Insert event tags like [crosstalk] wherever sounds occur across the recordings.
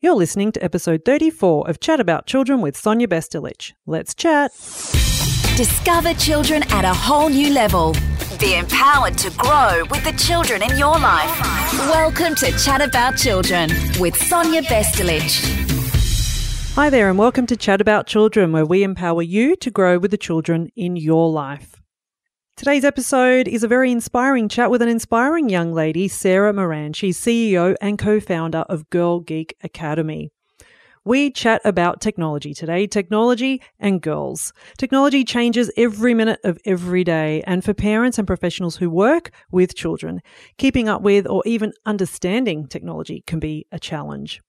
You're listening to episode 34 of Chat About Children with Sonia Bestulic. Let's chat. Discover children at a whole new level. Be empowered to grow with the children in your life. Welcome to Chat About Children with Sonia Bestulic. Hi there, and welcome to Chat About Children, where we empower you to grow with the children in your life. Today's episode is a very inspiring chat with an inspiring young lady, Sarah Moran. She's CEO and co founder of Girl Geek Academy. We chat about technology today, technology and girls. Technology changes every minute of every day, and for parents and professionals who work with children, keeping up with or even understanding technology can be a challenge.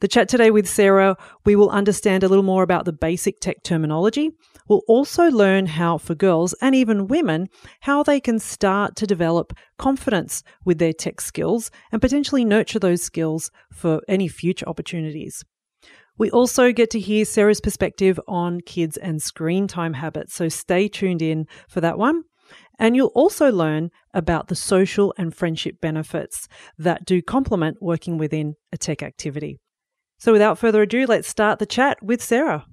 The chat today with Sarah, we will understand a little more about the basic tech terminology. We'll also learn how, for girls and even women, how they can start to develop confidence with their tech skills and potentially nurture those skills for any future opportunities. We also get to hear Sarah's perspective on kids and screen time habits, so stay tuned in for that one. And you'll also learn about the social and friendship benefits that do complement working within a tech activity. So, without further ado, let's start the chat with Sarah.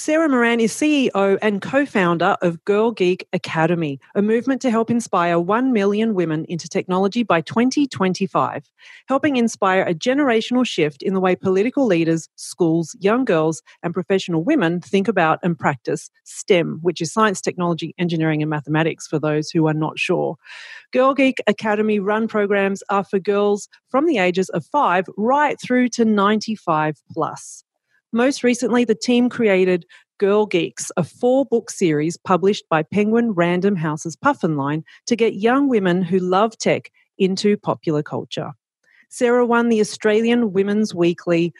Sarah Moran is CEO and co founder of Girl Geek Academy, a movement to help inspire 1 million women into technology by 2025, helping inspire a generational shift in the way political leaders, schools, young girls, and professional women think about and practice STEM, which is science, technology, engineering, and mathematics for those who are not sure. Girl Geek Academy run programs are for girls from the ages of 5 right through to 95 plus. Most recently, the team created Girl Geeks, a four book series published by Penguin Random House's Puffin line to get young women who love tech into popular culture. Sarah won the Australian Women's Weekly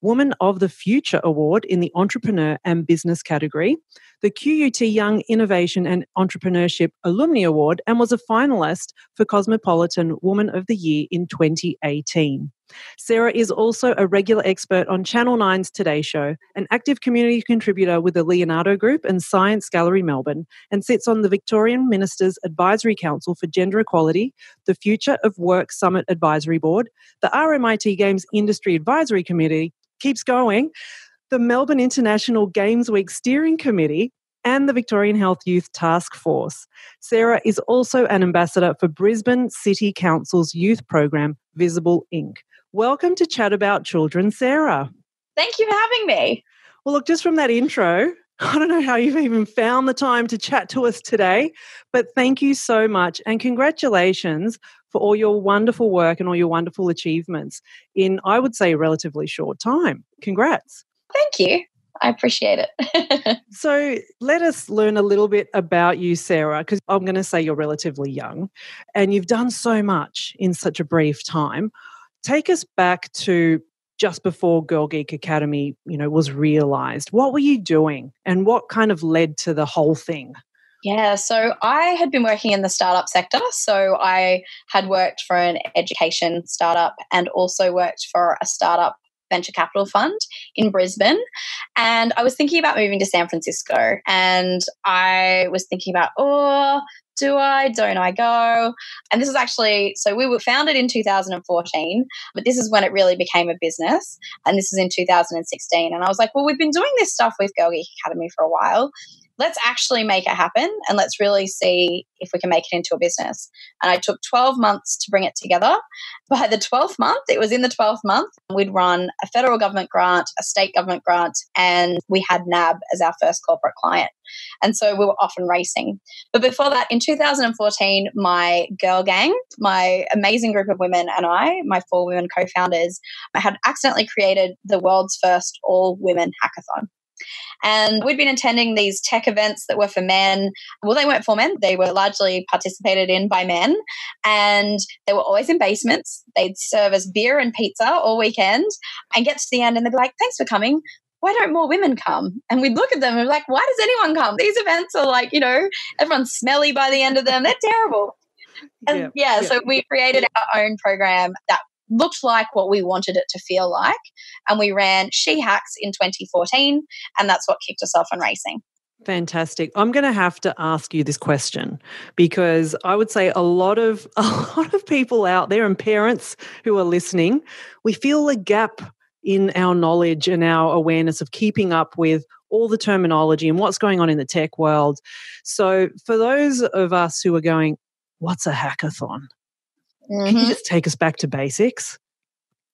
Woman of the Future Award in the Entrepreneur and Business category, the QUT Young Innovation and Entrepreneurship Alumni Award, and was a finalist for Cosmopolitan Woman of the Year in 2018. Sarah is also a regular expert on Channel 9's Today Show, an active community contributor with the Leonardo Group and Science Gallery Melbourne, and sits on the Victorian Minister's Advisory Council for Gender Equality, the Future of Work Summit Advisory Board, the RMIT Games Industry Advisory Committee, keeps going, the Melbourne International Games Week Steering Committee, and the Victorian Health Youth Task Force. Sarah is also an ambassador for Brisbane City Council's youth program, Visible Inc. Welcome to Chat About Children, Sarah. Thank you for having me. Well, look, just from that intro, [laughs] I don't know how you've even found the time to chat to us today, but thank you so much and congratulations for all your wonderful work and all your wonderful achievements in, I would say, a relatively short time. Congrats. Thank you. I appreciate it. [laughs] so, let us learn a little bit about you, Sarah, because I'm going to say you're relatively young and you've done so much in such a brief time. Take us back to just before Girl Geek Academy, you know, was realized. What were you doing and what kind of led to the whole thing? Yeah, so I had been working in the startup sector. So I had worked for an education startup and also worked for a startup venture capital fund in Brisbane. And I was thinking about moving to San Francisco. And I was thinking about, oh, do I? Don't I go? And this is actually, so we were founded in 2014, but this is when it really became a business. And this is in 2016. And I was like, well, we've been doing this stuff with Girl Geek Academy for a while let's actually make it happen and let's really see if we can make it into a business. And I took 12 months to bring it together. [laughs] By the 12th month, it was in the 12th month, we'd run a federal government grant, a state government grant, and we had NAB as our first corporate client. And so we were off and racing. But before that, in 2014, my girl gang, my amazing group of women, and I, my four women co founders, had accidentally created the world's first all women hackathon. And we'd been attending these tech events that were for men. Well, they weren't for men, they were largely participated in by men. And they were always in basements. They'd serve us beer and pizza all weekend and get to the end and they'd be like, thanks for coming why don't more women come? And we'd look at them and be like, why does anyone come? These events are like, you know, everyone's smelly by the end of them. They're terrible. And yeah, yeah, yeah, so we created our own program that looked like what we wanted it to feel like. And we ran She Hacks in 2014, and that's what kicked us off on racing. Fantastic. I'm going to have to ask you this question because I would say a lot of [laughs] a lot of people out there and parents who are listening, we feel a gap in our knowledge and our awareness of keeping up with all the terminology and what's going on in the tech world. So, for those of us who are going, what's a hackathon? Mm-hmm. Can you mm-hmm. just take us back to basics?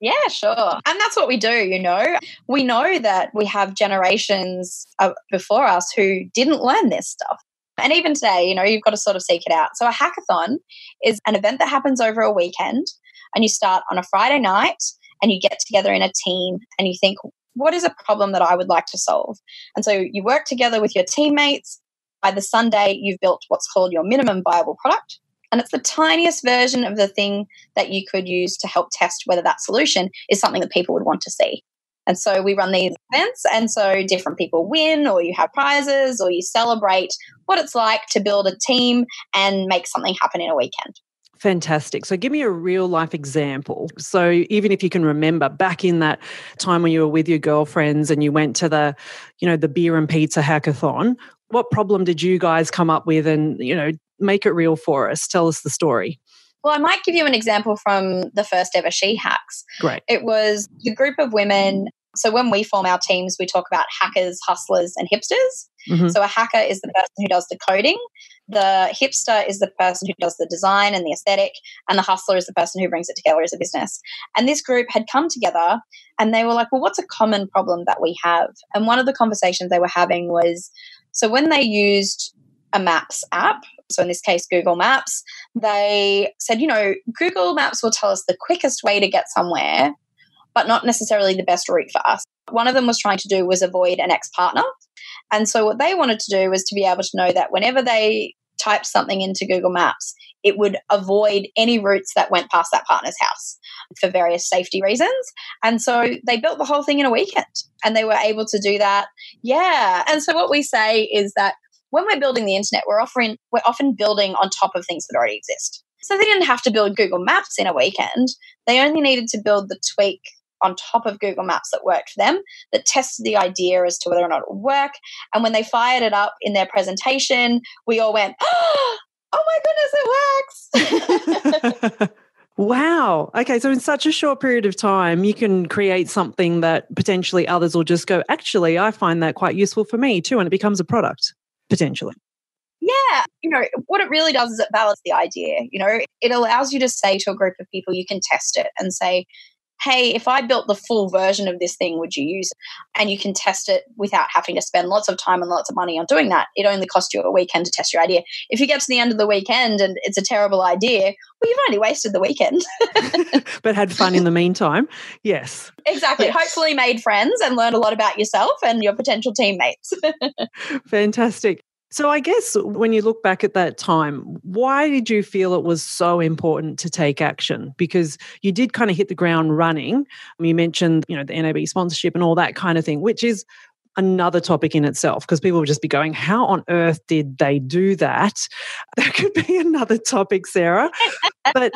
Yeah, sure. And that's what we do, you know. We know that we have generations before us who didn't learn this stuff. And even today, you know, you've got to sort of seek it out. So a hackathon is an event that happens over a weekend and you start on a Friday night and you get together in a team and you think, what is a problem that I would like to solve? And so you work together with your teammates. By the Sunday, you've built what's called your minimum viable product. And it's the tiniest version of the thing that you could use to help test whether that solution is something that people would want to see. And so we run these events, and so different people win, or you have prizes, or you celebrate what it's like to build a team and make something happen in a weekend. Fantastic. So give me a real life example. So even if you can remember back in that time when you were with your girlfriends and you went to the, you know, the beer and pizza hackathon, what problem did you guys come up with and, you know, make it real for us? Tell us the story. Well, I might give you an example from the first ever She Hacks. Great. It was the group of women. So when we form our teams, we talk about hackers, hustlers, and hipsters. Mm-hmm. So a hacker is the person who does the coding. The hipster is the person who does the design and the aesthetic, and the hustler is the person who brings it together as a business. And this group had come together and they were like, well, what's a common problem that we have? And one of the conversations they were having was so when they used a Maps app, so in this case, Google Maps, they said, you know, Google Maps will tell us the quickest way to get somewhere, but not necessarily the best route for us. One of them was trying to do was avoid an ex partner. And so what they wanted to do was to be able to know that whenever they typed something into Google Maps, it would avoid any routes that went past that partner's house for various safety reasons. And so they built the whole thing in a weekend and they were able to do that. Yeah. And so what we say is that when we're building the internet, we're offering we're often building on top of things that already exist. So they didn't have to build Google Maps in a weekend. They only needed to build the tweak on top of Google Maps that worked for them, that tested the idea as to whether or not it would work. And when they fired it up in their presentation, we all went, [gasps] oh my goodness, it works. [laughs] Wow. Okay. So, in such a short period of time, you can create something that potentially others will just go, actually, I find that quite useful for me too. And it becomes a product potentially. Yeah, you know, what it really does is it validates the idea. You know, it allows you to say to a group of people, you can test it and say, hey, if I built the full version of this thing, would you use it? And you can test it without having to spend lots of time and lots of money on doing that. It only costs you a weekend to test your idea. If you get to the end of the weekend and it's a terrible idea, well, you've only wasted the weekend. [laughs] [laughs] but had fun in the meantime. Yes. Exactly. Yes. Hopefully made friends and learned a lot about yourself and your potential teammates. [laughs] Fantastic. So, I guess when you look back at that time, why did you feel it was so important to take action? Because you did kind of hit the ground running. You mentioned, you know, the NAB sponsorship and all that kind of thing, which is another topic in itself because people would just be going, How on earth did they do that? [laughs] That could be another topic, Sarah. but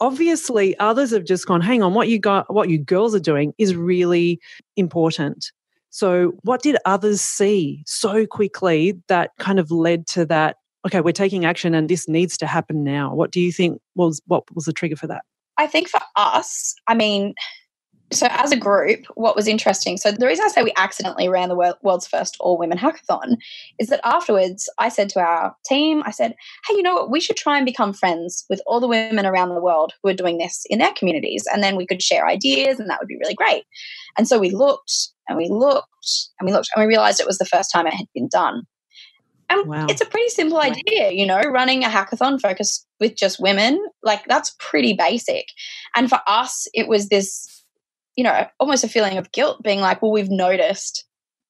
obviously, others have just gone, Hang on, what you got, what you girls are doing is really important. So, what did others see so quickly that kind of led to that? Okay, we're taking action, and this needs to happen now. What do you think was what was the trigger for that? I think for us, I mean, so as a group, what was interesting, so the reason I say we accidentally ran the world's first all women hackathon is that afterwards I said to our team, I said, hey, you know what, we should try and become friends with all the women around the world who are doing this in their communities. And then we could share ideas and that would be really great. And so we looked and we looked and we looked and we realized it was the first time it had been done. And wow. it's a pretty simple idea, you know, running a hackathon focused with just women, like that's pretty basic. And for us, it was this you know, almost a feeling of guilt being like, well, we've noticed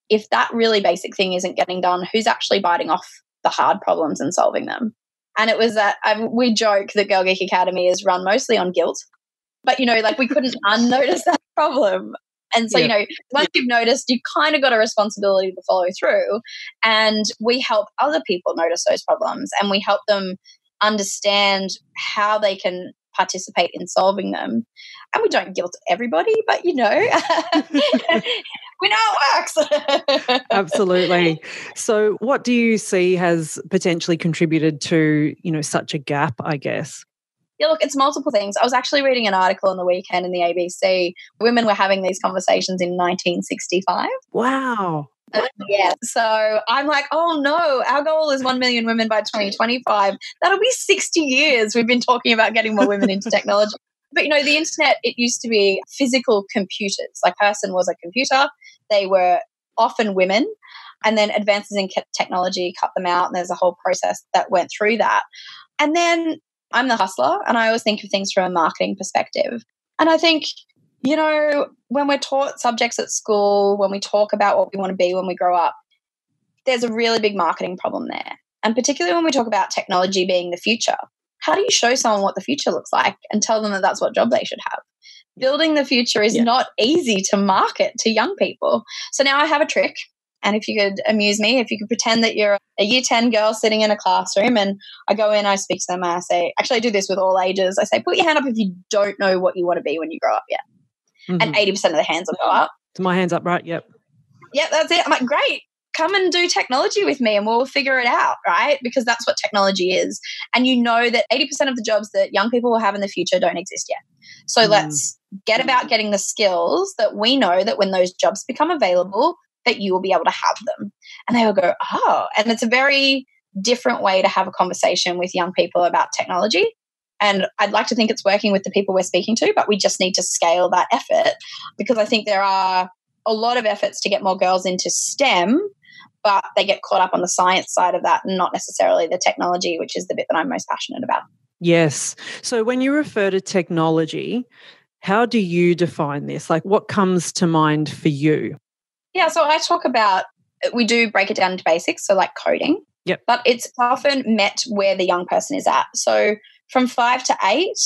if that really basic thing isn't getting done, who's actually biting off the hard problems and solving them? And it was that um, we joke that Girl Geek Academy is run mostly on guilt, but you know, like we couldn't [laughs] unnotice that problem. And so, yeah. you know, once you've noticed, you kind of got a responsibility to follow through. And we help other people notice those problems and we help them understand how they can participate in solving them. And we don't guilt everybody, but you know, [laughs] we know it works. [laughs] Absolutely. So, what do you see has potentially contributed to, you know, such a gap, I guess? Yeah, look, it's multiple things. I was actually reading an article on the weekend in the ABC. Women were having these conversations in 1965. Wow. Yeah. So I'm like, oh no, our goal is 1 million women by 2025. That'll be 60 years we've been talking about getting more women into technology. But you know, the internet, it used to be physical computers. Like, person was a computer. They were often women. And then advances in technology cut them out. And there's a whole process that went through that. And then I'm the hustler, and I always think of things from a marketing perspective. And I think, you know, when we're taught subjects at school, when we talk about what we want to be when we grow up, there's a really big marketing problem there. And particularly when we talk about technology being the future, how do you show someone what the future looks like and tell them that that's what job they should have? Building the future is yeah. not easy to market to young people. So now I have a trick and if you could amuse me, if you could pretend that you're a year 10 girl sitting in a classroom and I go in, I speak to them, and I say, actually, I do this with all ages. I say, put your hand up if you don't know what you want to be when you grow up yet. Mm-hmm. And 80% of the hands will go up. So my hand's up, right? Yep. Yep, that's it. I'm like, great. Come and do technology with me and we'll figure it out, right? Because that's what technology is. And you know that 80% of the jobs that young people will have in the future don't exist yet. So mm. let's get about getting the skills that we know that when those jobs become available, that you will be able to have them. And they will go, oh. And it's a very different way to have a conversation with young people about technology. And I'd like to think it's working with the people we're speaking to, but we just need to scale that effort because I think there are a lot of efforts to get more girls into STEM, but they get caught up on the science side of that and not necessarily the technology, which is the bit that I'm most passionate about. Yes. So when you refer to technology, how do you define this? Like what comes to mind for you? Yeah, so I talk about we do break it down into basics, so like coding. Yep. But it's often met where the young person is at. So from five to eight,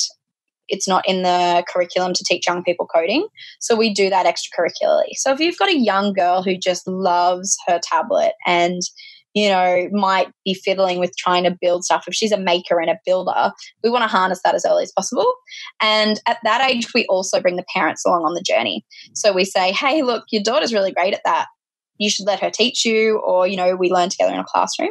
it's not in the curriculum to teach young people coding. So we do that extracurricularly. So if you've got a young girl who just loves her tablet and you know, might be fiddling with trying to build stuff. If she's a maker and a builder, we want to harness that as early as possible. And at that age, we also bring the parents along on the journey. So we say, hey, look, your daughter's really great at that. You should let her teach you, or, you know, we learn together in a classroom.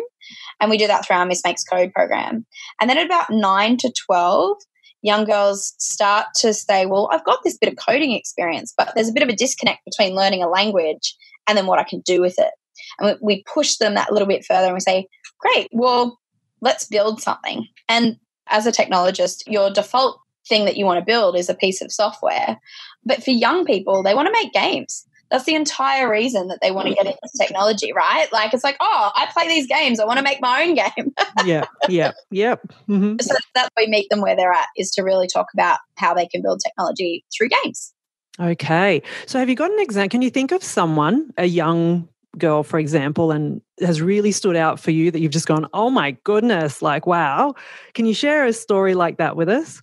And we do that through our Miss Makes Code program. And then at about nine to 12, young girls start to say, well, I've got this bit of coding experience, but there's a bit of a disconnect between learning a language and then what I can do with it. And we push them that little bit further and we say, great, well, let's build something. And as a technologist, your default thing that you want to build is a piece of software. But for young people, they want to make games. That's the entire reason that they want to get into technology, right? Like it's like, oh, I play these games. I want to make my own game. [laughs] yeah, yeah, yep. Mm-hmm. So that's we meet them where they're at is to really talk about how they can build technology through games. Okay. So have you got an example? Can you think of someone, a young girl, for example, and has really stood out for you that you've just gone, oh my goodness, like, wow. Can you share a story like that with us?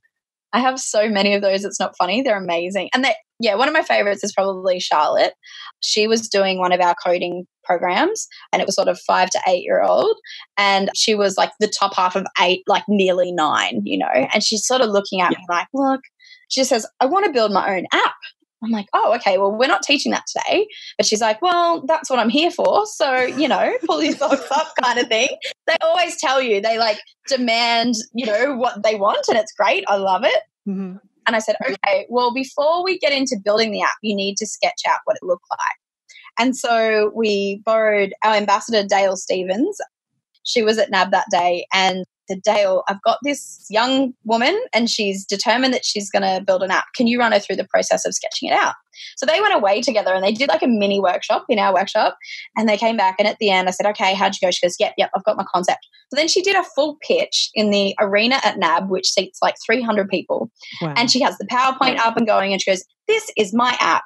I have so many of those. It's not funny. They're amazing. And they, yeah, one of my favorites is probably Charlotte. She was doing one of our coding programs and it was sort of five to eight year old. And she was like the top half of eight, like nearly nine, you know. And she's sort of looking at yeah. me like, look, she says, I want to build my own app. I'm like, oh, okay, well, we're not teaching that today. But she's like, well, that's what I'm here for. So, you know, [laughs] pull your socks up kind of thing. They always tell you, they like demand, you know, what they want. And it's great. I love it. Mm-hmm. And I said, mm-hmm. okay, well, before we get into building the app, you need to sketch out what it looked like. And so we borrowed our ambassador, Dale Stevens. She was at NAB that day and said, Dale, I've got this young woman and she's determined that she's going to build an app. Can you run her through the process of sketching it out? So they went away together and they did like a mini workshop in our workshop. And they came back. And at the end, I said, Okay, how'd you go? She goes, Yep, yep, I've got my concept. So then she did a full pitch in the arena at NAB, which seats like 300 people. Wow. And she has the PowerPoint up and going. And she goes, This is my app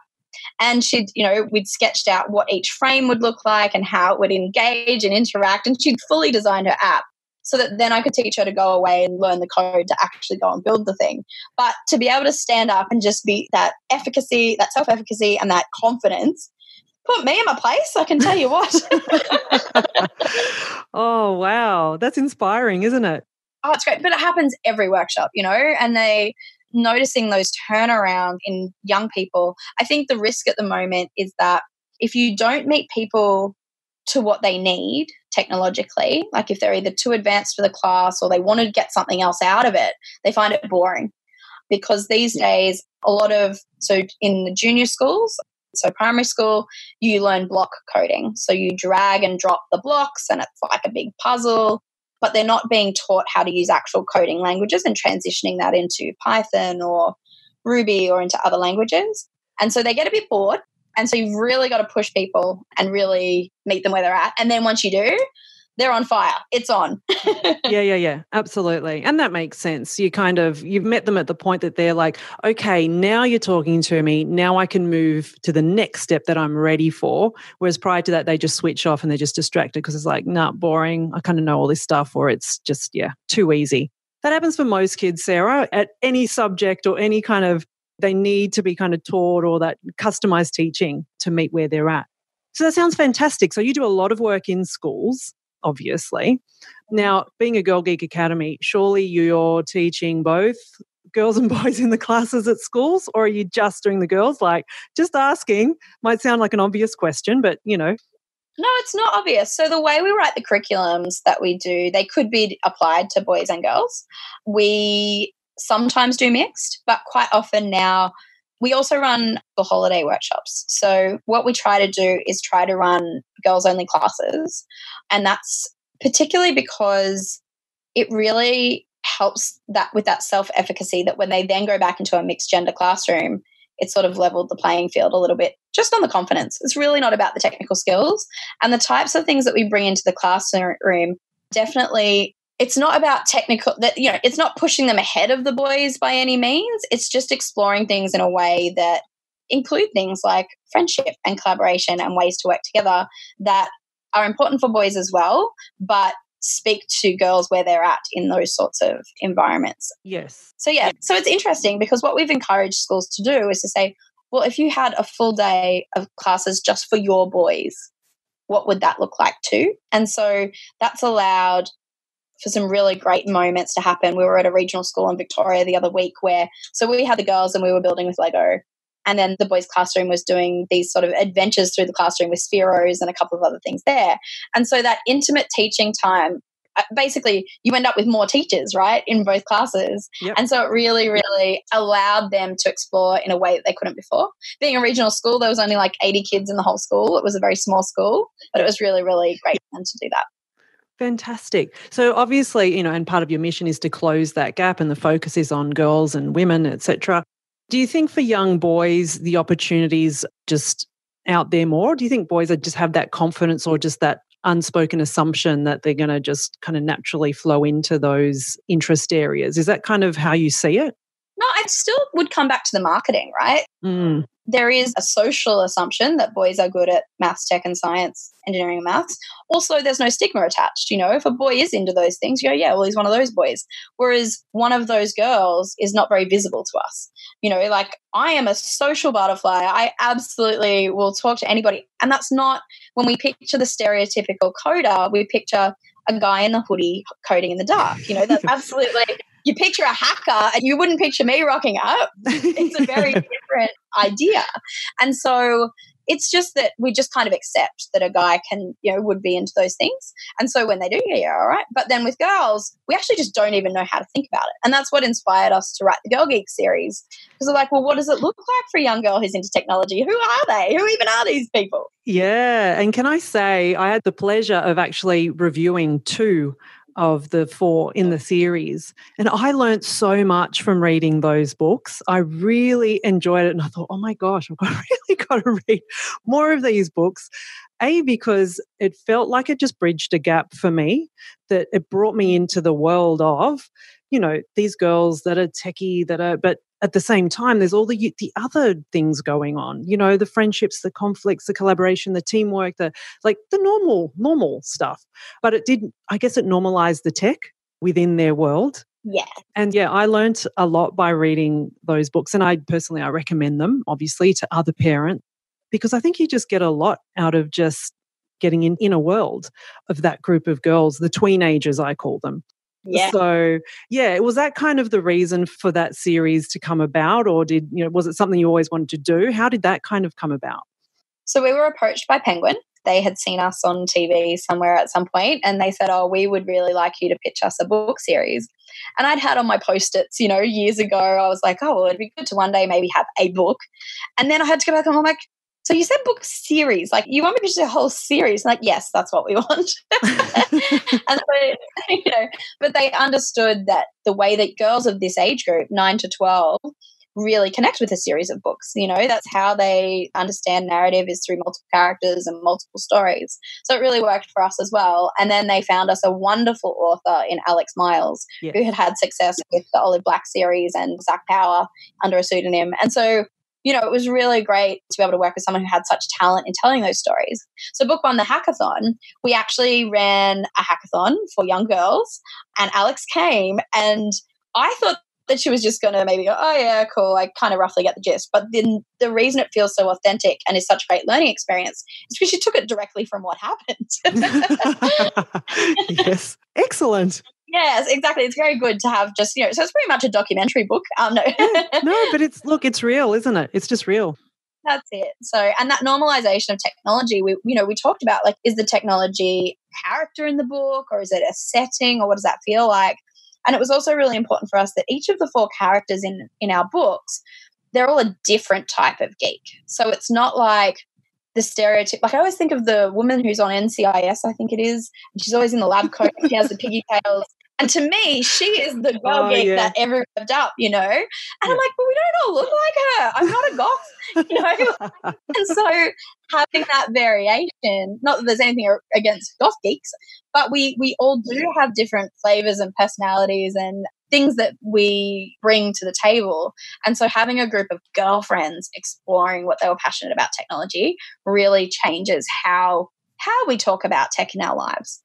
and she'd you know we'd sketched out what each frame would look like and how it would engage and interact and she'd fully designed her app so that then I could teach her to go away and learn the code to actually go and build the thing. But to be able to stand up and just be that efficacy, that self efficacy, and that confidence put me in my place. I can tell you what. [laughs] [laughs] oh, wow. That's inspiring, isn't it? Oh, it's great. But it happens every workshop, you know, and they noticing those turnarounds in young people. I think the risk at the moment is that if you don't meet people to what they need, technologically, like if they're either too advanced for the class or they want to get something else out of it, they find it boring. Because these days, a lot of, so in the junior schools, so primary school, you learn block coding. So you drag and drop the blocks and it's like a big puzzle, but they're not being taught how to use actual coding languages and transitioning that into Python or Ruby or into other languages. And so they get a bit bored and so you've really got to push people and really meet them where they're at. And then once you do, they're on fire. It's on. [laughs] yeah, yeah, yeah. Absolutely. And that makes sense. You kind of you've met them at the point that they're like, "Okay, now you're talking to me. Now I can move to the next step that I'm ready for." Whereas prior to that they just switch off and they're just distracted because it's like, "Nah, boring. I kind of know all this stuff," or it's just yeah, too easy. That happens for most kids, Sarah, at any subject or any kind of they need to be kind of taught or that customized teaching to meet where they're at. So that sounds fantastic. So you do a lot of work in schools, obviously. Now, being a Girl Geek Academy, surely you're teaching both girls and [laughs] boys in the classes at schools, or are you just doing the girls? Like, just asking might sound like an obvious question, but you know. No, it's not obvious. So, the way we write the curriculums that we do, they could be applied to boys and girls. We sometimes do mixed, but quite often now we also run the holiday workshops. So, what we try to do is try to run girls only classes. And that's particularly because it really helps that with that self efficacy that when they then go back into a mixed gender classroom, it sort of leveled the playing field a little bit just on the confidence. It's really not about the technical skills. And the types of things that we bring into the classroom definitely it's not about technical that you know it's not pushing them ahead of the boys by any means. It's just exploring things in a way that include things like friendship and collaboration and ways to work together that are important for boys as well but speak to girls where they're at in those sorts of environments. Yes. So yeah so it's interesting because what we've encouraged schools to do is to say well if you had a full day of classes just for your boys what would that look like too? And so that's allowed for some really great moments to happen. We were at a regional school in Victoria the other week where, so we had the girls and we were building with Lego. And then the boys' classroom was doing these sort of adventures through the classroom with Spheros and a couple of other things there. And so that intimate teaching time uh, basically you end up with more teachers right in both classes yep. and so it really really allowed them to explore in a way that they couldn't before being a regional school there was only like 80 kids in the whole school it was a very small school but it was really really great for them to do that Fantastic. So obviously, you know, and part of your mission is to close that gap and the focus is on girls and women, etc. Do you think for young boys the opportunities just out there more? Do you think boys are just have that confidence or just that unspoken assumption that they're going to just kind of naturally flow into those interest areas? Is that kind of how you see it? Still would come back to the marketing, right? Mm there is a social assumption that boys are good at maths, tech, and science, engineering, and maths. Also, there's no stigma attached. You know, if a boy is into those things, you go, yeah, well, he's one of those boys. Whereas one of those girls is not very visible to us. You know, like I am a social butterfly. I absolutely will talk to anybody. And that's not when we picture the stereotypical coder, we picture a guy in the hoodie coding in the dark. You know, that's [laughs] absolutely you picture a hacker and you wouldn't picture me rocking up. It's a very [laughs] different idea. And so it's just that we just kind of accept that a guy can, you know, would be into those things. And so when they do, yeah, yeah, all right. But then with girls, we actually just don't even know how to think about it. And that's what inspired us to write the Girl Geek series. Because we're like, well, what does it look like for a young girl who's into technology? Who are they? Who even are these people? Yeah. And can I say, I had the pleasure of actually reviewing two of the four in the series. And I learned so much from reading those books. I really enjoyed it. And I thought, oh my gosh, I've got, [laughs] really got to read more of these books. A, because it felt like it just bridged a gap for me, that it brought me into the world of, you know, these girls that are techie, that are, but at the same time there's all the the other things going on you know the friendships the conflicts the collaboration the teamwork the like the normal normal stuff. But it did i guess it normalized the tech within their world. Yeah. And yeah i learned a lot by reading those books and i personally i recommend them obviously to other parents because i think you just get a lot out of just getting in in a world of that group of girls the tweenagers i call them yeah. So, yeah, was that kind of the reason for that series to come about, or did you know was it something you always wanted to do? How did that kind of come about? So we were approached by Penguin they had seen us on TV somewhere at some point and they said, Oh, we would really like you to pitch us a book series. And I'd had on my post its, you know, years ago, I was like, Oh, well, it'd be good to one day maybe have a book. And then I had to go back and I'm like, so you said book series, like you want me to do a whole series? like, yes, that's what we [laughs] want. [laughs] and so, [laughs] you know, but they understood that the way that girls of this age group, nine to 12, really connect with a series of books. You know, that's how they understand narrative is through multiple characters and multiple stories. So it really worked for us as well. And then they found us a wonderful author in Alex Miles, yes. who had had success with the Olive Black series and Zac Power under a pseudonym. And so you know, it was really great to be able to work with someone who had such talent in telling those stories. So, Book One, the hackathon, we actually ran a hackathon for young girls, and Alex came, and I thought that she was just going to maybe go, oh, yeah, cool. I kind of roughly get the gist. But then the reason it feels so authentic and is such a great learning experience is because she took it directly from what happened. [laughs] yes. Excellent. Yes, exactly. It's very good to have just, you know, so it's pretty much a documentary book. Um, no. [laughs] no, but it's, look, it's real, isn't it? It's just real. That's it. So, and that normalization of technology, we, you know, we talked about like, is the technology character in the book or is it a setting or what does that feel like? And it was also really important for us that each of the four characters in, in our books, they're all a different type of geek. So it's not like the stereotype. Like I always think of the woman who's on NCIS, I think it is. And she's always in the lab coat. she has the [laughs] pigtails. And to me, she is the girl [laughs] oh, geek yeah. that everyone loved up, you know? And yeah. I'm like, but we don't all look like her. I'm not a goth, you know? [laughs] and so having that variation, not that there's anything against goth geeks, but we we all do have different flavors and personalities and things that we bring to the table. And so having a group of girlfriends exploring what they were passionate about technology really changes how how we talk about tech in our lives.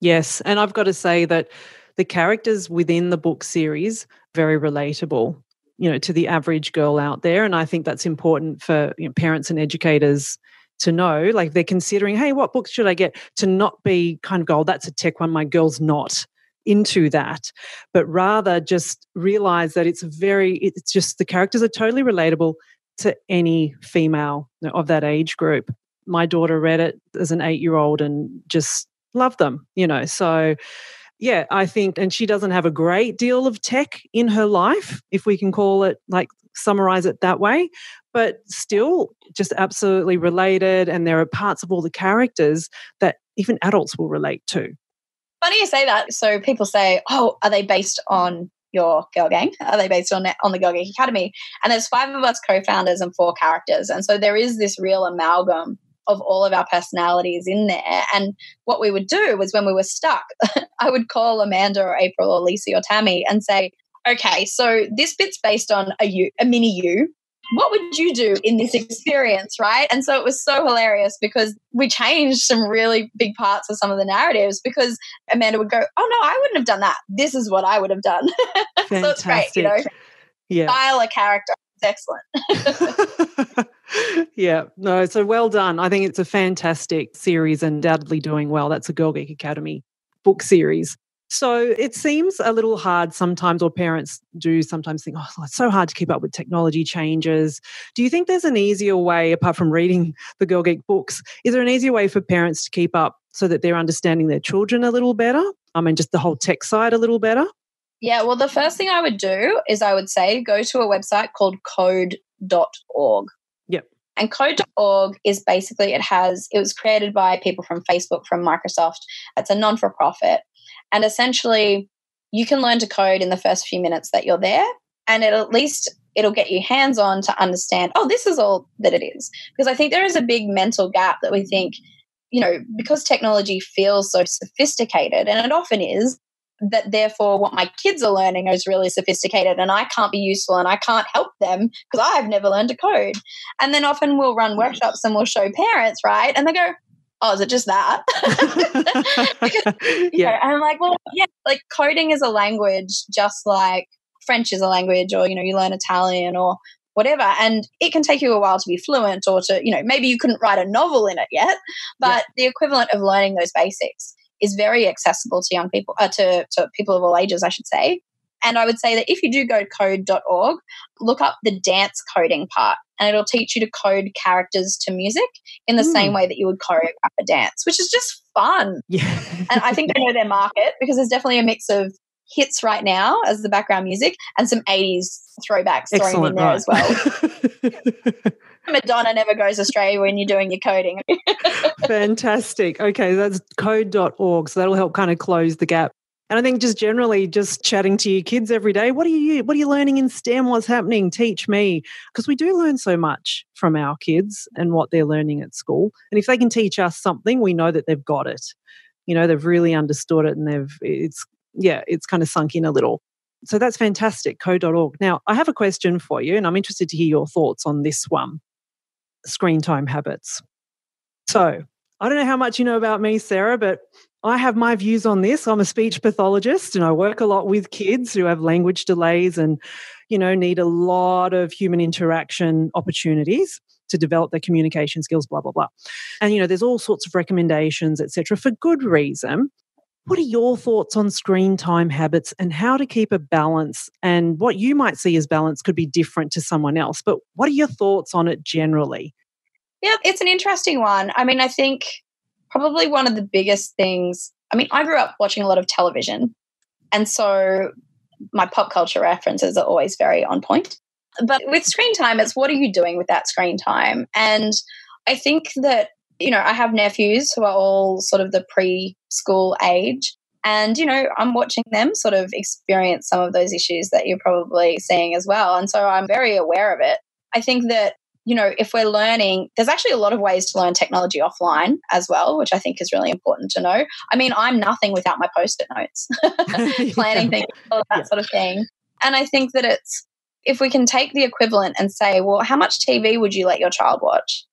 Yes, and I've got to say that the characters within the book series very relatable you know to the average girl out there and i think that's important for you know, parents and educators to know like they're considering hey what books should i get? to not be kind of go oh, that's a tech one my girl's not into that but rather just realize that it's very it's just the characters are totally relatable to any female of that age group. My daughter read it as an 8 year old and just loved them you know so yeah, I think, and she doesn't have a great deal of tech in her life, if we can call it like summarize it that way, but still just absolutely related. And there are parts of all the characters that even adults will relate to. Funny you say that. So people say, oh, are they based on your girl gang? Are they based on on the Girl Gang Academy? And there's five of us co-founders and four characters, and so there is this real amalgam of all of our personalities in there. And what we would do was when we were stuck, [laughs] I would call Amanda or April or Lisa or Tammy and say, okay, so this bit's based on a you, a mini you. What would you do in this experience, right? And so it was so hilarious because we changed some really big parts of some of the narratives because Amanda would go, "Oh no, I wouldn't have done that. This is what I would have done." [laughs] so it's great, you know. Yeah. Style a character it's excellent. [laughs] yeah, no, so well done. I think it's a fantastic series, undoubtedly doing well. That's a Girl Geek Academy book series. So it seems a little hard sometimes, or parents do sometimes think, oh, it's so hard to keep up with technology changes. Do you think there's an easier way, apart from reading [laughs] the Girl Geek books, is there an easier way for parents to keep up so that they're understanding their children a little better? I mean, just the whole tech side a little better? Yeah, well, the first thing I would do is I would say go to a website called code.org. And code.org is basically, it has, it was created by people from Facebook, from Microsoft. It's a non for profit. And essentially, you can learn to code in the first few minutes that you're there. And it at least it'll get you hands on to understand, oh, this is all that it is. Because I think there is a big mental gap that we think, you know, because technology feels so sophisticated, and it often is, that therefore what my kids are learning is really sophisticated and I can't be useful and I can't help them because I've never learned to code. And then often we'll run mm-hmm. workshops and we'll show parents, right? And they go, Oh, is it just that? [laughs] yeah. Know, and I'm like, well, yeah, like coding is a language just like French is a language, or you know, you learn Italian or whatever. And it can take you a while to be fluent or to, you know, maybe you couldn't write a novel in it yet, but yeah. the equivalent of learning those basics is very accessible to young people, uh, to, to people of all ages, I should say. And I would say that if you do go to code.org, look up the dance coding part and it'll teach you to code characters to music in the mm. same way that you would choreograph a dance, which is just fun. Yeah. and I think they know their market because there's definitely a mix of hits right now as the background music and some 80s throwbacks thrown in there right. as well. [laughs] Madonna never goes astray when you're doing your coding. [laughs] Fantastic. Okay, that's code.org. So that'll help kind of close the gap. And I think just generally just chatting to your kids every day, what are you what are you learning in STEM? What's happening? Teach me. Because we do learn so much from our kids and what they're learning at school. And if they can teach us something, we know that they've got it. You know, they've really understood it and they've it's yeah, it's kind of sunk in a little. So that's fantastic, code.org. Now, I have a question for you, and I'm interested to hear your thoughts on this one screen time habits. So, I don't know how much you know about me, Sarah, but I have my views on this. I'm a speech pathologist and I work a lot with kids who have language delays and, you know, need a lot of human interaction opportunities to develop their communication skills, blah, blah, blah. And, you know, there's all sorts of recommendations, etc., for good reason. What are your thoughts on screen time habits and how to keep a balance? And what you might see as balance could be different to someone else. But what are your thoughts on it generally? Yeah, it's an interesting one. I mean, I think probably one of the biggest things, I mean, I grew up watching a lot of television. And so my pop culture references are always very on point. But with screen time, it's what are you doing with that screen time? And I think that you know, I have nephews who are all sort of the preschool age. And, you know, I'm watching them sort of experience some of those issues that you're probably seeing as well. And so I'm very aware of it. I think that, you know, if we're learning, there's actually a lot of ways to learn technology offline as well, which I think is really important to know. I mean, I'm nothing without my post it notes, [laughs] [laughs] planning things, all that yeah. sort of thing. And I think that it's, if we can take the equivalent and say, well, how much TV would you let your child watch?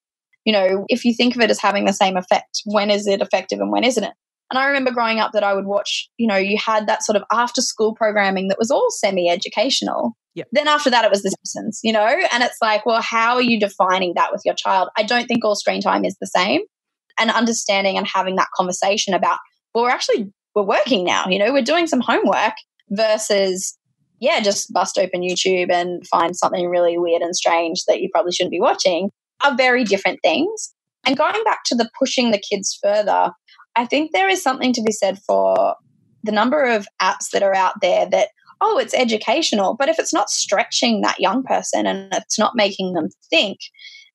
You know, if you think of it as having the same effect, when is it effective and when isn't it? And I remember growing up that I would watch, you know, you had that sort of after school programming that was all semi educational. Yep. Then after that, it was The Simpsons, you know? And it's like, well, how are you defining that with your child? I don't think all screen time is the same. And understanding and having that conversation about, well, we're actually, we're working now, you know, we're doing some homework versus, yeah, just bust open YouTube and find something really weird and strange that you probably shouldn't be watching are very different things. And going back to the pushing the kids further, I think there is something to be said for the number of apps that are out there that, oh, it's educational, but if it's not stretching that young person and it's not making them think,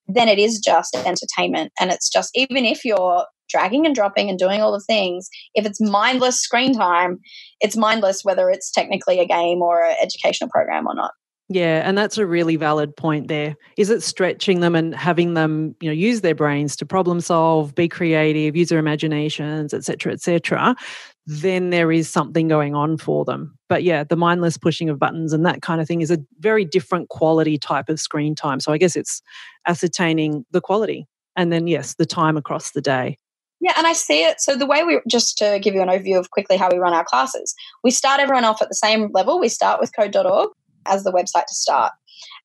then it is just entertainment. And it's just, even if you're dragging and dropping and doing all the things, if it's mindless screen time, it's mindless whether it's technically a game or an educational program or not. Yeah, and that's a really valid point there. Is it stretching them and having them, you know, use their brains to problem solve, be creative, use their imaginations, etc., etc. then there is something going on for them. But yeah, the mindless pushing of buttons and that kind of thing is a very different quality type of screen time. So I guess it's ascertaining the quality and then yes, the time across the day. Yeah, and I see it. So the way we just to give you an overview of quickly how we run our classes, we start everyone off at the same level. We start with code.org as the website to start.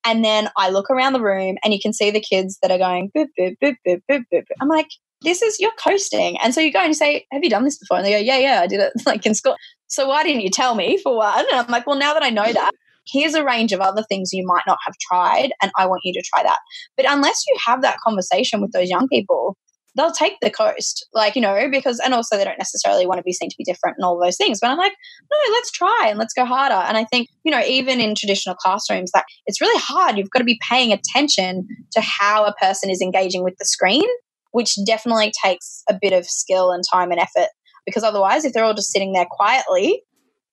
And then I look around the room and you can see the kids that are going boop, boop, boop, boop, boop, boop. I'm like, this is, you're coasting. And so you go and you say, have you done this before? And they go, yeah, yeah, I did it [laughs] like in school. So why didn't you tell me for one? And I'm like, well, now that I know that, here's a range of other things you might not have tried. And I want you to try that. But unless you have that conversation with those young people, they'll take the coast, like, you know, because, and also they don't necessarily want to be seen to be different and all those things. But I'm like, no, let's try and let's go harder. And I think, you know, even in traditional classrooms, that it's really hard. You've got to be paying attention to how a person is engaging with the screen, which definitely takes a bit of skill and time and effort. Because otherwise, if they're all just sitting there quietly,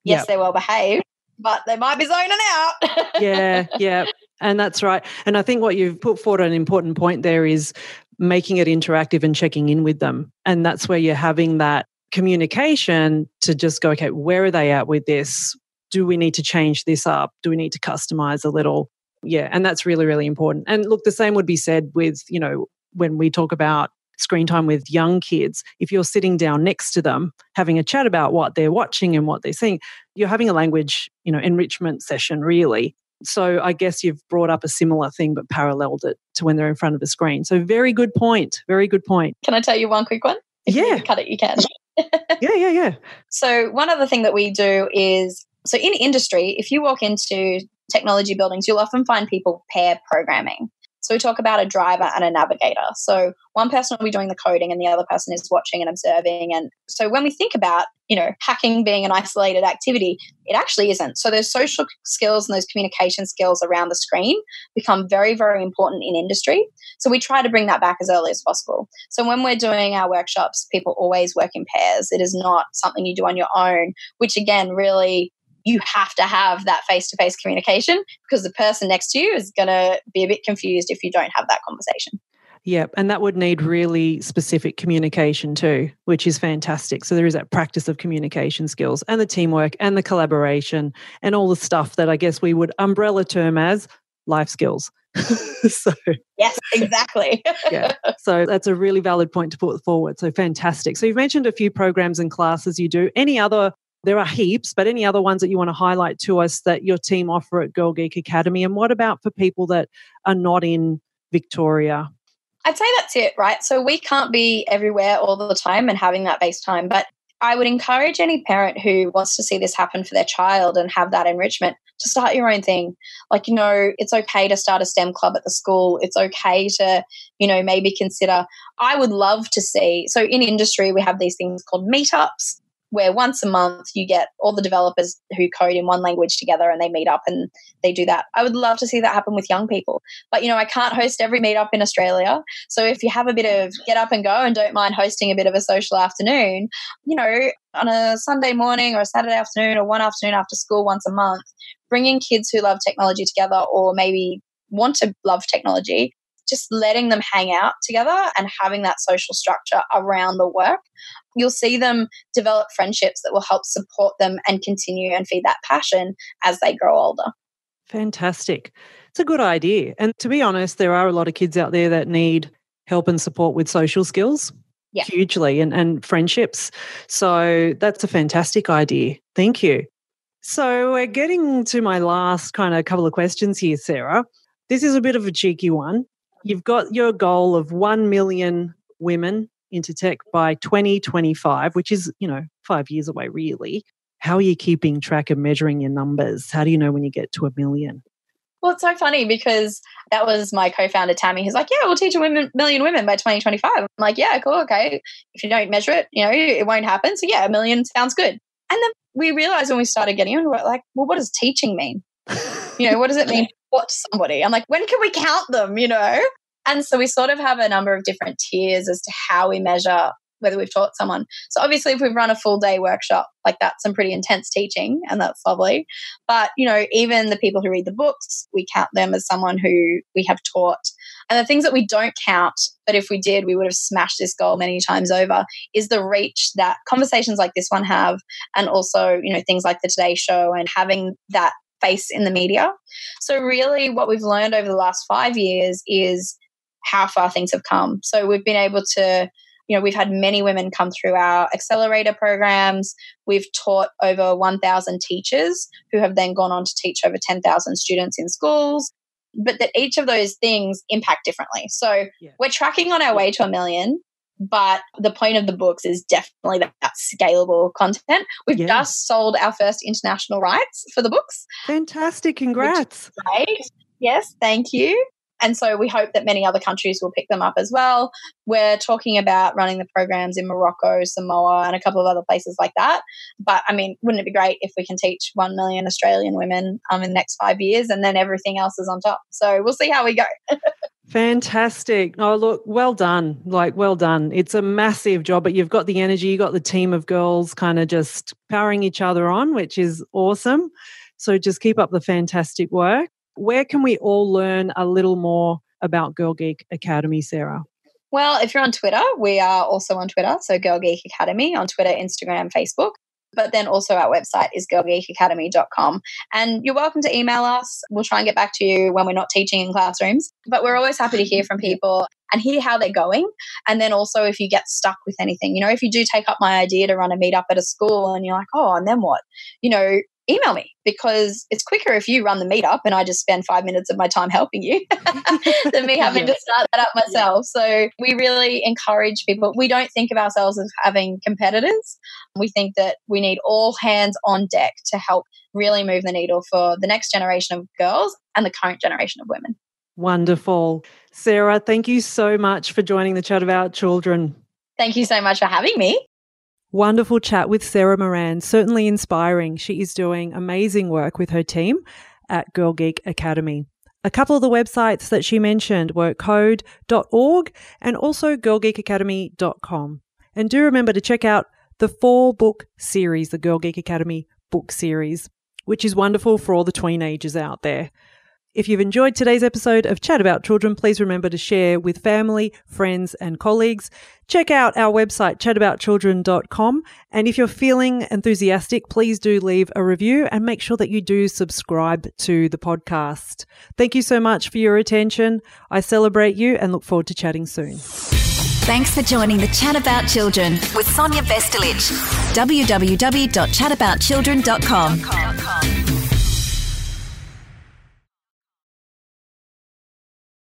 yes, yep. they're well behaved, but they might be zoning out. yeah, yeah. And that's right. And I think what you've put forward an important point there is making it interactive and checking in with them. And that's where you're having that communication to just go, okay, where are they at with this? Do we need to change this up? Do we need to customize a little? Yeah, and that's really, really important. And look, the same would be said with, you know, when we talk about screen time with young kids, if you're sitting down next to them having a chat about what they're watching and what they're seeing, you're having a language, you know, enrichment session really. So I guess you've brought up a similar thing but paralleled it to when they're in front of the screen. So very good point. Very good point. Can I tell you one quick one? If yeah. cut it, you can. [laughs] yeah, yeah, yeah. So one other thing that we do is So in industry, if you walk into technology buildings, you'll often find people pair programming. So we talk about a driver and a navigator. So one person will be doing the coding and the other person is watching and observing. And so when we think about, you know, hacking being an isolated activity, it actually isn't. So those social skills and those communication skills around the screen become very, very important in industry. So we try to bring that back as early as possible. So when we're doing our workshops, people always work in pairs. It is not something you do on your own, which again really you have to have that face to face communication because the person next to you is going to be a bit confused if you don't have that conversation. Yep. And that would need really specific communication too, which is fantastic. So there is that practice of communication skills and the teamwork and the collaboration and all the stuff that I guess we would umbrella term as life skills. [laughs] so yes, exactly. [laughs] yeah. So that's a really valid point to put forward. So fantastic. So you've mentioned a few programs and classes you do. Any other there are heaps, but any other ones that you want to highlight to us that your team offer at Girl Geek Academy? And what about for people that are not in Victoria? I'd say that's it, right? So we can't be everywhere all the time and having that base time, but I would encourage any parent who wants to see this happen for their child and have that enrichment to start your own thing. Like, you know, it's okay to start a STEM club at the school. It's okay to, you know, maybe consider. I would love to see. So, in industry, we have these things called meetups where once a month you get all the developers who code in one language together and they meet up and they do that. I would love to see that happen with young people. But you know, I can't host every meetup in Australia. So if you have a bit of get up and go and don't mind hosting a bit of a social afternoon, you know, on a Sunday morning or a Saturday afternoon or one afternoon after school once a month, bringing kids who love technology together or maybe want to love technology just letting them hang out together and having that social structure around the work, you'll see them develop friendships that will help support them and continue and feed that passion as they grow older. Fantastic. It's a good idea. And to be honest, there are a lot of kids out there that need help and support with social skills. Yeah. Hugely and, and friendships. So that's a fantastic idea. Thank you. So we're getting to my last kind of couple of questions here, Sarah. This is a bit of a cheeky one. You've got your goal of 1 million women into tech by 2025, which is, you know, five years away, really. How are you keeping track of measuring your numbers? How do you know when you get to a million? Well, it's so funny because that was my co-founder Tammy. Who's like, "Yeah, we'll teach a women, million women by 2025." I'm like, "Yeah, cool, okay. If you don't measure it, you know, it won't happen." So yeah, a million sounds good. And then we realized when we started getting on, we're like, "Well, what does teaching mean? you know, what does it mean [laughs] to watch somebody. I'm like, when can we count them, you know? And so we sort of have a number of different tiers as to how we measure whether we've taught someone. So obviously if we've run a full day workshop, like that's some pretty intense teaching and that's lovely. But, you know, even the people who read the books, we count them as someone who we have taught. And the things that we don't count, but if we did, we would have smashed this goal many times over, is the reach that conversations like this one have and also, you know, things like the Today Show and having that face in the media. So, really, what we've learned over the last five years is how far things have come. So, we've been able to, you know, we've had many women come through our accelerator programs. We've taught over 1,000 teachers who have then gone on to teach over 10,000 students in schools. But that each of those things impact differently. So, yeah. we're tracking on our way to a million but the point of the books is definitely that, that scalable content. We've yeah. just sold our first international rights for the books. Fantastic. Congrats. Great. Yes, thank you. And so we hope that many other countries will pick them up as well. We're talking about running the programs in Morocco, Samoa, and a couple of other places like that. But I mean, wouldn't it be great if we can teach 1 million Australian women um, in the next five years and then everything else is on top? So we'll see how we go. [laughs] Fantastic. Oh, look, well done. Like, well done. It's a massive job, but you've got the energy, you've got the team of girls kind of just powering each other on, which is awesome. So just keep up the fantastic work. Where can we all learn a little more about Girl Geek Academy, Sarah? Well, if you're on Twitter, we are also on Twitter. So Girl Geek Academy on Twitter, Instagram, Facebook. But then also our website is girlgeekacademy.com. And you're welcome to email us. We'll try and get back to you when we're not teaching in classrooms. But we're always happy to hear from people and hear how they're going. And then also if you get stuck with anything, you know, if you do take up my idea to run a meetup at a school and you're like, oh, and then what? You know, email me because it's quicker if you run the meetup and I just spend five minutes of my time helping you [laughs] than me having yeah. to start that up myself. Yeah. So we really encourage people. We don't think of ourselves as having competitors. We think that we need all hands on deck to help really move the needle for the next generation of girls and the current generation of women. Wonderful. Sarah, thank you so much for joining the chat about children. Thank you so much for having me. Wonderful chat with Sarah Moran. Certainly inspiring. She is doing amazing work with her team at Girl Geek Academy. A couple of the websites that she mentioned were code.org and also girlgeekacademy.com. And do remember to check out the four book series, the Girl Geek Academy book series, which is wonderful for all the teenagers out there. If you've enjoyed today's episode of Chat About Children, please remember to share with family, friends, and colleagues. Check out our website, chataboutchildren.com. And if you're feeling enthusiastic, please do leave a review and make sure that you do subscribe to the podcast. Thank you so much for your attention. I celebrate you and look forward to chatting soon. Thanks for joining the Chat About Children with Sonia Bestulic. www.chataboutchildren.com.